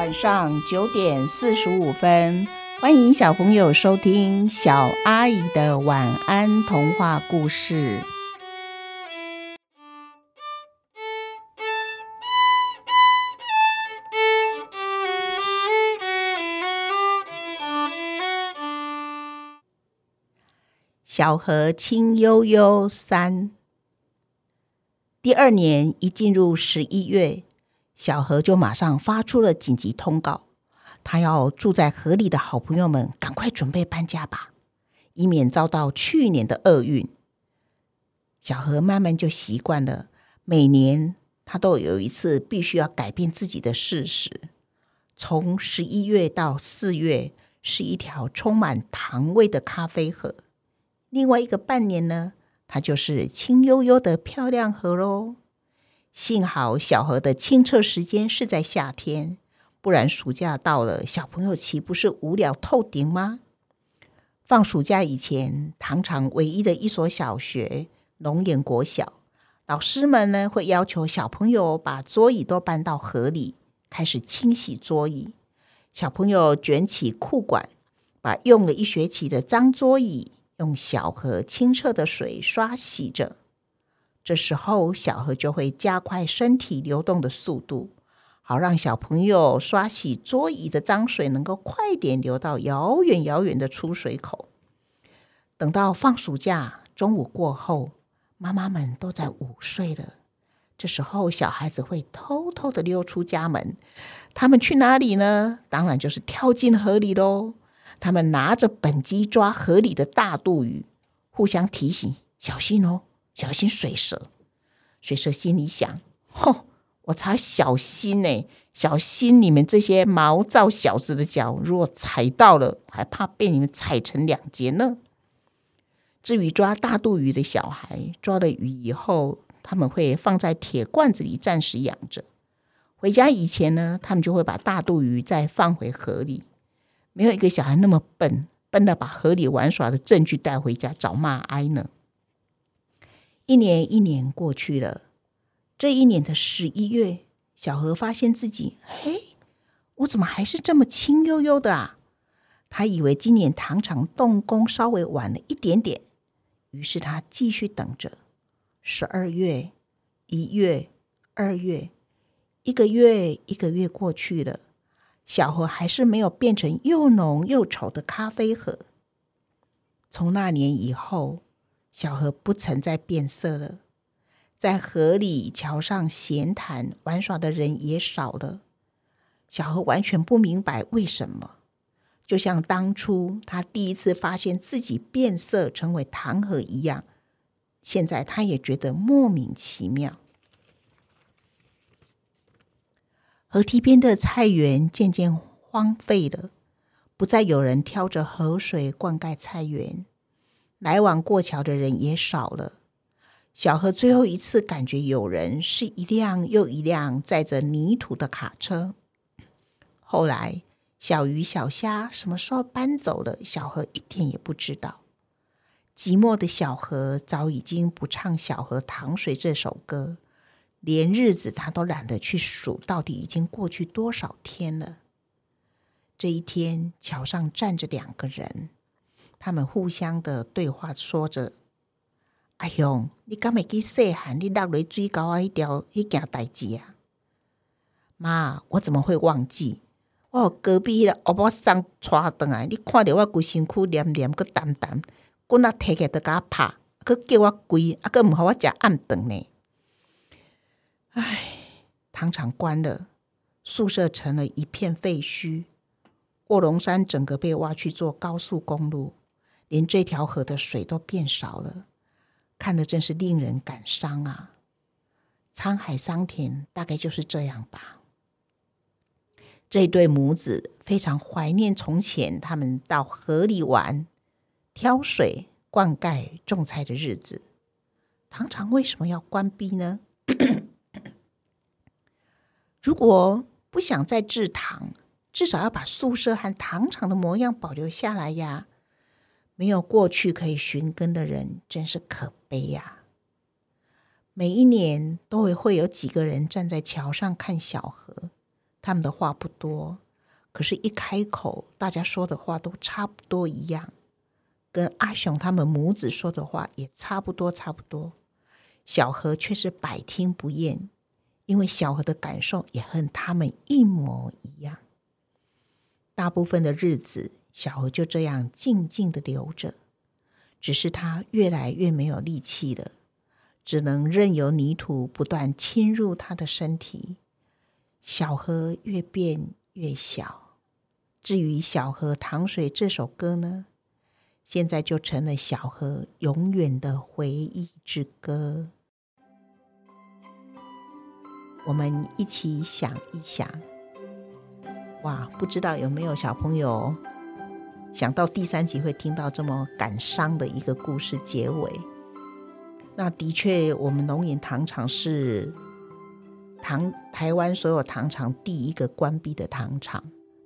晚上九点四十五分，欢迎小朋友收听小阿姨的晚安童话故事。小河清悠悠三。第二年一进入十一月，小河就马上发出了紧急通告，他要住在河里的好朋友们赶快准备搬家吧，以免遭到去年的厄运。小河慢慢就习惯了，每年他都有一次必须要改变自己的事实。从十一月到四月是一条充满糖味的咖啡河，另外一个半年呢，它就是清悠悠的漂亮河喽。幸好小河的清澈时间是在夏天，不然暑假到了，小朋友岂不是无聊透顶吗？放暑假以前，糖厂唯一的一所小学龙岩国小，老师们呢会要求小朋友把桌椅都搬到河里，开始清洗桌椅。小朋友卷起裤管，把用了一学期的脏桌椅用小河清澈的水刷洗着。这时候，小河就会加快身体流动的速度，好让小朋友刷洗桌椅的脏水能够快点流到遥远遥远的出水口。等到放暑假，中午过后，妈妈们都在午睡了。这时候，小孩子会偷偷的溜出家门，他们去哪里呢？当然就是跳进河里喽。他们拿着畚箕抓河里的大肚鱼，互相提醒：小心哦。小心水蛇！水蛇心里想：“吼，我才小心呢，小心你们这些毛躁小子的脚，如果踩到了，还怕被你们踩成两截呢。”至于抓大肚鱼的小孩，抓了鱼以后，他们会放在铁罐子里暂时养着。回家以前呢，他们就会把大肚鱼再放回河里。没有一个小孩那么笨，笨到把河里玩耍的证据带回家找骂挨呢。一年一年过去了，这一年的十一月，小何发现自己，嘿，我怎么还是这么轻悠悠的啊？他以为今年糖厂动工稍微晚了一点点，于是他继续等着。十二月、一月、二月，一个月一个月过去了，小何还是没有变成又浓又丑的咖啡盒。从那年以后，小河不曾再变色了，在河里、桥上闲谈玩耍的人也少了。小河完全不明白为什么，就像当初他第一次发现自己变色成为糖河一样，现在他也觉得莫名其妙。河堤边的菜园渐渐荒废了，不再有人挑着河水灌溉菜园。来往过桥的人也少了。小河最后一次感觉有人，是一辆又一辆载着泥土的卡车。后来，小鱼小虾什么时候搬走了，小河一点也不知道。寂寞的小河早已经不唱《小河淌水》这首歌，连日子他都懒得去数，到底已经过去多少天了。这一天，桥上站着两个人。他们互相的对话，说着：“阿雄，你敢会记细汉你落来水沟啊？一条一件代志啊？妈，我怎么会忘记？我隔壁那个欧巴桑带回来，你看到我规身躯黏黏个澹澹，滚啊提起来甲我拍，佮叫我跪，啊佮唔好我食暗顿呢？唉，糖厂关了，宿舍成了一片废墟，卧龙山整个被挖去做高速公路。”连这条河的水都变少了，看得真是令人感伤啊！沧海桑田，大概就是这样吧。这对母子非常怀念从前他们到河里玩、挑水、灌溉、种菜的日子。糖厂为什么要关闭呢？如果不想再制糖，至少要把宿舍和糖厂的模样保留下来呀。没有过去可以寻根的人，真是可悲呀！每一年都会会有几个人站在桥上看小河，他们的话不多，可是，一开口，大家说的话都差不多一样，跟阿雄他们母子说的话也差不多，差不多。小何却是百听不厌，因为小何的感受也和他们一模一样。大部分的日子，小河就这样静静的流着，只是它越来越没有力气了，只能任由泥土不断侵入它的身体。小河越变越小。至于小河淌水这首歌呢，现在就成了小河永远的回忆之歌。我们一起想一想，哇，不知道有没有小朋友想到第三集会听到这么感伤的一个故事结尾？那的确，我们龙岩糖厂是糖台湾所有糖厂第一个关闭的糖厂。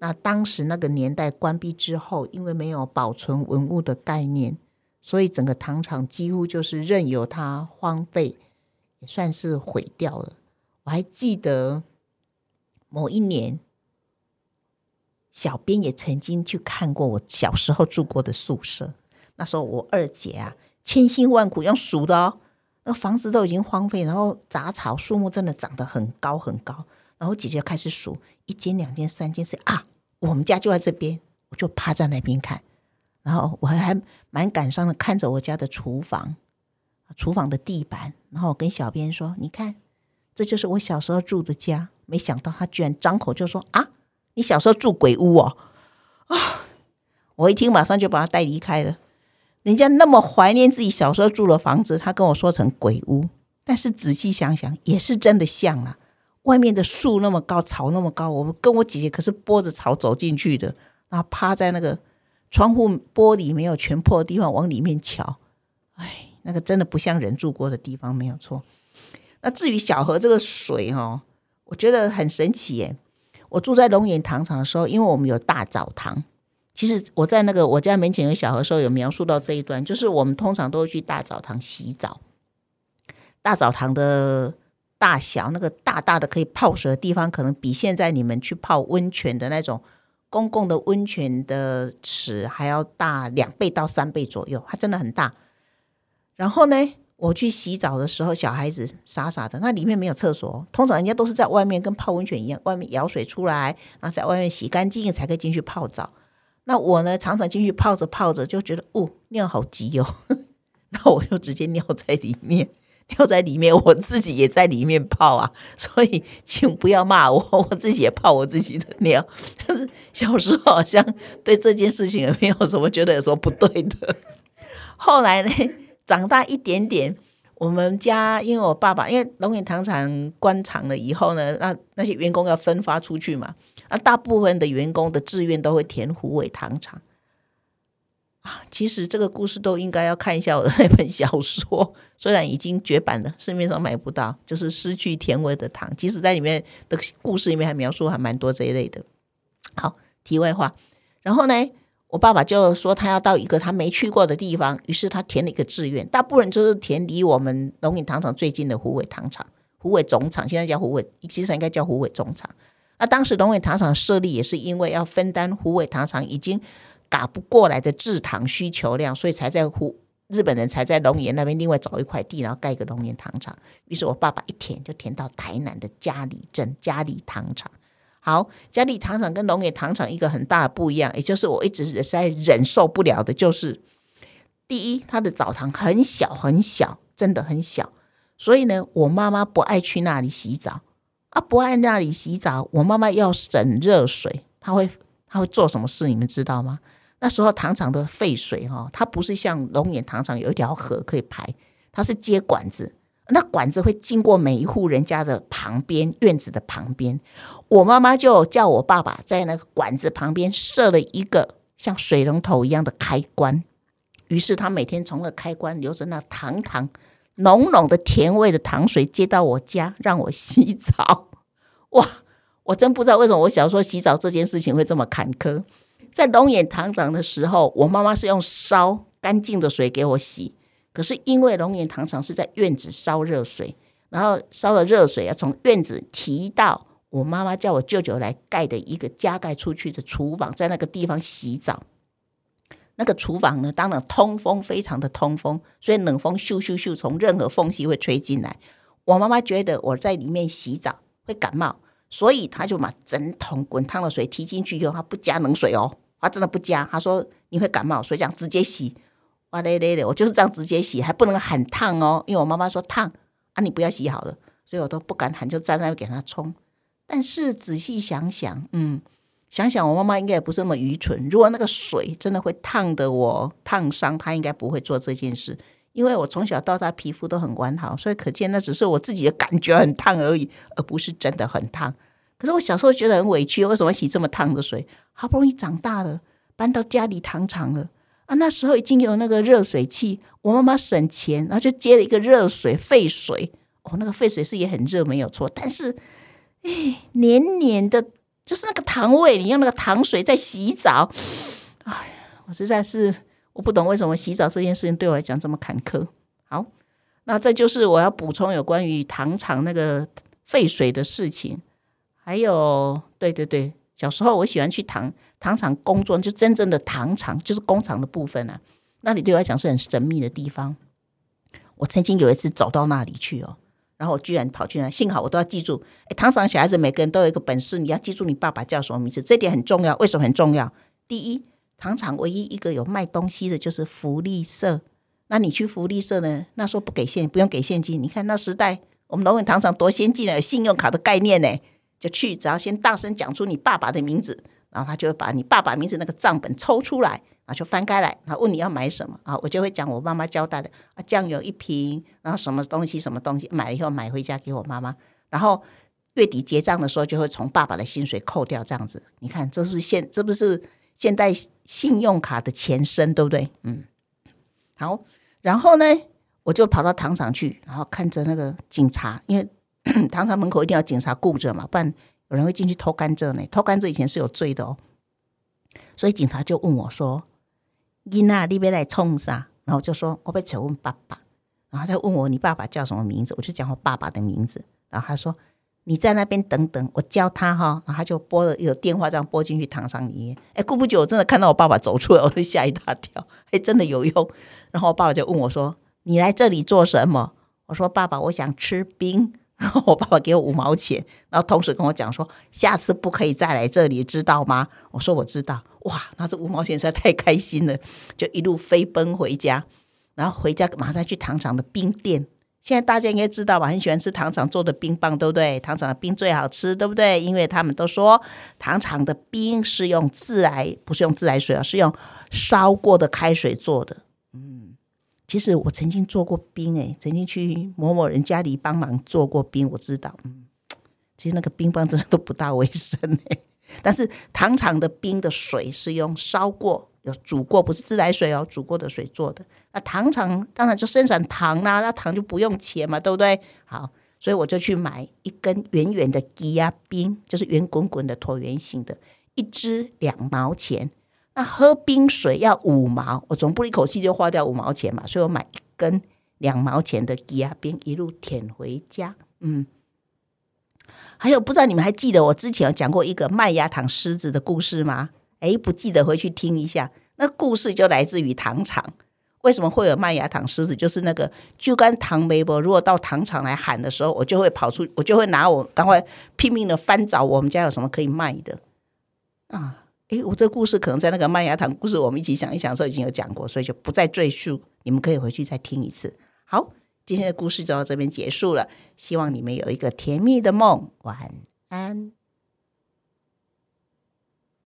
那当时那个年代关闭之后，因为没有保存文物的概念，所以整个糖厂几乎就是任由它荒废，也算是毁掉了。我还记得某一年，小编也曾经去看过我小时候住过的宿舍。那时候我二姐啊，千辛万苦用数的哦，那房子都已经荒废，然后杂草树木真的长得很高很高。然后姐姐开始数一间、两间、三间，是啊，我们家就在这边，我就趴在那边看。然后我还蛮感伤的，看着我家的厨房，厨房的地板。然后我跟小编说：“你看。”这就是我小时候住的家，没想到他居然张口就说：“啊，你小时候住鬼屋哦！”啊，我一听马上就把他带离开了。人家那么怀念自己小时候住的房子，他跟我说成鬼屋。但是仔细想想，也是真的像啊。外面的树那么高，草那么高，我们跟我姐姐可是拨着草走进去的，然后趴在那个窗户玻璃没有全破的地方往里面瞧。哎，那个真的不像人住过的地方，没有错。那至于小河这个水哦，我觉得很神奇耶。我住在龙岩糖厂的时候，因为我们有大澡堂。其实我在那个我家门前有小河的时候，有描述到这一段，就是我们通常都会去大澡堂洗澡。大澡堂的大小，那个大大的可以泡水的地方，可能比现在你们去泡温泉的那种公共的温泉的池还要大两倍到三倍左右，它真的很大。然后呢，我去洗澡的时候，小孩子傻傻的，那里面没有厕所。通常人家都是在外面跟泡温泉一样，外面舀水出来，然后在外面洗干净才可以进去泡澡。那我呢，常常进去泡着泡着，就觉得哦，尿好急哦，那我就直接尿在里面，尿在里面，我自己也在里面泡啊。所以请不要骂我，我自己也泡我自己的尿。但是小时候好像对这件事情也没有什么觉得有什么不对的。后来呢？长大一点点，我们家因为我爸爸因为龙岩糖厂关厂了以后呢，那那些员工要分发出去嘛，啊，大部分的员工的志愿都会填虎尾糖厂啊。其实这个故事都应该要看一下我的那本小说，虽然已经绝版了，市面上买不到，就是失去甜味的糖。其实在里面的故事里面还描述还蛮多这一类的。好，题外话，然后呢？我爸爸就说他要到一个他没去过的地方，于是他填了一个志愿。大部分人就是填离我们龙岩糖厂最近的虎尾糖厂、虎尾总厂，现在叫虎尾，其实应该叫虎尾总厂。那当时龙岩糖厂设立也是因为要分担虎尾糖厂已经赶不过来的制糖需求量，所以才在虎日本人才在龙岩那边另外找一块地，然后盖一个龙岩糖厂。于是我爸爸一填就填到台南的嘉里镇嘉里糖厂。好，佳里糖厂跟龙岩糖厂一个很大的不一样，也就是我一直是在忍受不了的，就是第一，它的澡堂很小很小，真的很小，所以呢，我妈妈不爱去那里洗澡啊，不爱那里洗澡，我妈妈要省热水，她会她会做什么事？你们知道吗？那时候糖厂的废水哈，它不是像龙眼糖厂有一条河可以排，它是接管子。那管子会经过每一户人家的旁边院子的旁边，我妈妈就叫我爸爸在那个管子旁边设了一个像水龙头一样的开关，于是他每天从那开关流着那糖糖浓浓的甜味的糖水接到我家让我洗澡。哇，我真不知道为什么我小时候洗澡这件事情会这么坎坷。在龙眼糖厂的时候，我妈妈是用烧干净的水给我洗。可是因为龙岩糖厂是在院子烧热水，然后烧了热水要从院子提到我妈妈叫我舅舅来盖的一个加盖出去的厨房，在那个地方洗澡。那个厨房呢，当然通风非常的通风，所以冷风咻咻咻从任何缝隙会吹进来。我妈妈觉得我在里面洗澡会感冒，所以她就把整桶滚烫的水提进去以后，她不加冷水哦，她真的不加。她说你会感冒，所以这样直接洗。哇嘞嘞嘞，我就是这样直接洗，还不能喊烫哦，因为我妈妈说烫啊，你不要洗好了，所以我都不敢喊，就站在那给她冲。但是仔细想想，嗯。想想我妈妈应该也不是那么愚蠢。如果那个水真的会烫的我烫伤，她应该不会做这件事。因为我从小到大皮肤都很完好，所以可见那只是我自己的感觉很烫而已，而不是真的很烫。可是我小时候觉得很委屈，为什么洗这么烫的水？好不容易长大了，搬到家里糖厂了啊，那时候已经有那个热水器，我妈妈省钱，然后就接了一个热水废水。哦，那个废水是也很热，没有错，但是哎，黏黏的。就是那个糖味，你用那个糖水在洗澡，哎，我实在是我不懂为什么洗澡这件事情对我来讲这么坎坷。好，那这就是我要补充有关于糖厂那个废水的事情。还有，对对对，小时候我喜欢去糖糖厂工作，就真正的糖厂，就是工厂的部分啊。那里对我来讲是很神秘的地方。我曾经有一次走到那里去哦。然后我居然跑去那，幸好我都要记住。哎，糖厂小孩子每个人都有一个本事，你要记住你爸爸叫什么名字，这点很重要。为什么很重要？第一，糖厂唯一一个有卖东西的就是福利社。那你去福利社呢？那时候不给现，不用给现金。你看那时代，我们龙永糖厂多先进啊，有信用卡的概念呢。就去，只要先大声讲出你爸爸的名字，然后他就会把你爸爸名字那个账本抽出来。然后就翻开来，然后问你要买什么啊？我就会讲我妈妈交代的啊，酱油一瓶，然后什么东西什么东西买了以后买回家给我妈妈，然后月底结账的时候就会从爸爸的薪水扣掉，这样子。你看，这是现这不是现代信用卡的前身，对不对？嗯，好，然后呢，我就跑到糖厂去，然后看着那个警察，因为 糖厂门口一定要警察顾着嘛，不然有人会进去偷甘蔗呢。偷甘蔗以前是有罪的哦，所以警察就问我说。伊娜，你别来冲啥？然后就说，我被求问爸爸。然后他问我，你爸爸叫什么名字？我就讲我爸爸的名字。然后他说，你在那边等等，我教他哈。然后他就拨了有电话这样拨进去糖厂里面。哎，过不久我真的看到我爸爸走出来，我就吓一大跳。哎，真的有用。然后我爸爸就问我说，你来这里做什么？我说，爸爸，我想吃冰。然后我爸爸给我五毛钱，然后同时跟我讲说，下次不可以再来这里，知道吗？我说我知道。哇，那这五毛钱实在太开心了，就一路飞奔回家，然后回家马上去糖厂的冰店。现在大家应该知道吧？很喜欢吃糖厂做的冰棒，对不对？糖厂的冰最好吃，对不对？因为他们都说糖厂的冰是用自来，不是用自来水啊，是用烧过的开水做的。嗯其实我曾经做过冰诶，曾经去某某人家里帮忙做过冰，我知道，嗯，其实那个冰棒真的都不大卫生诶。但是糖厂的冰的水是用烧过、有煮过，不是自来水哦，煮过的水做的。那糖厂当然就生产糖啦，那糖就不用钱嘛，对不对？好，所以我就去买一根圆圆的枝仔冰，就是圆滚滚的椭圆形的，一支两毛钱。那喝冰水要五毛，我总不一口气就花掉五毛钱嘛，所以我买一根两毛钱的枝仔冰，一路舔回家。嗯，还有不知道你们还记得我之前有讲过一个麦芽糖狮子的故事吗？诶，不记得回去听一下。那故事就来自于糖厂。为什么会有麦芽糖狮子？就是那个就跟糖梅伯，如果到糖厂来喊的时候，我就会跑出，我就会拿我赶快拼命的翻找我们家有什么可以卖的啊。诶，我这个故事可能在那个麦芽糖故事，我们一起想一想的时候已经有讲过，所以就不再赘述。你们可以回去再听一次。好，今天的故事就到这边结束了。希望你们有一个甜蜜的梦，晚安。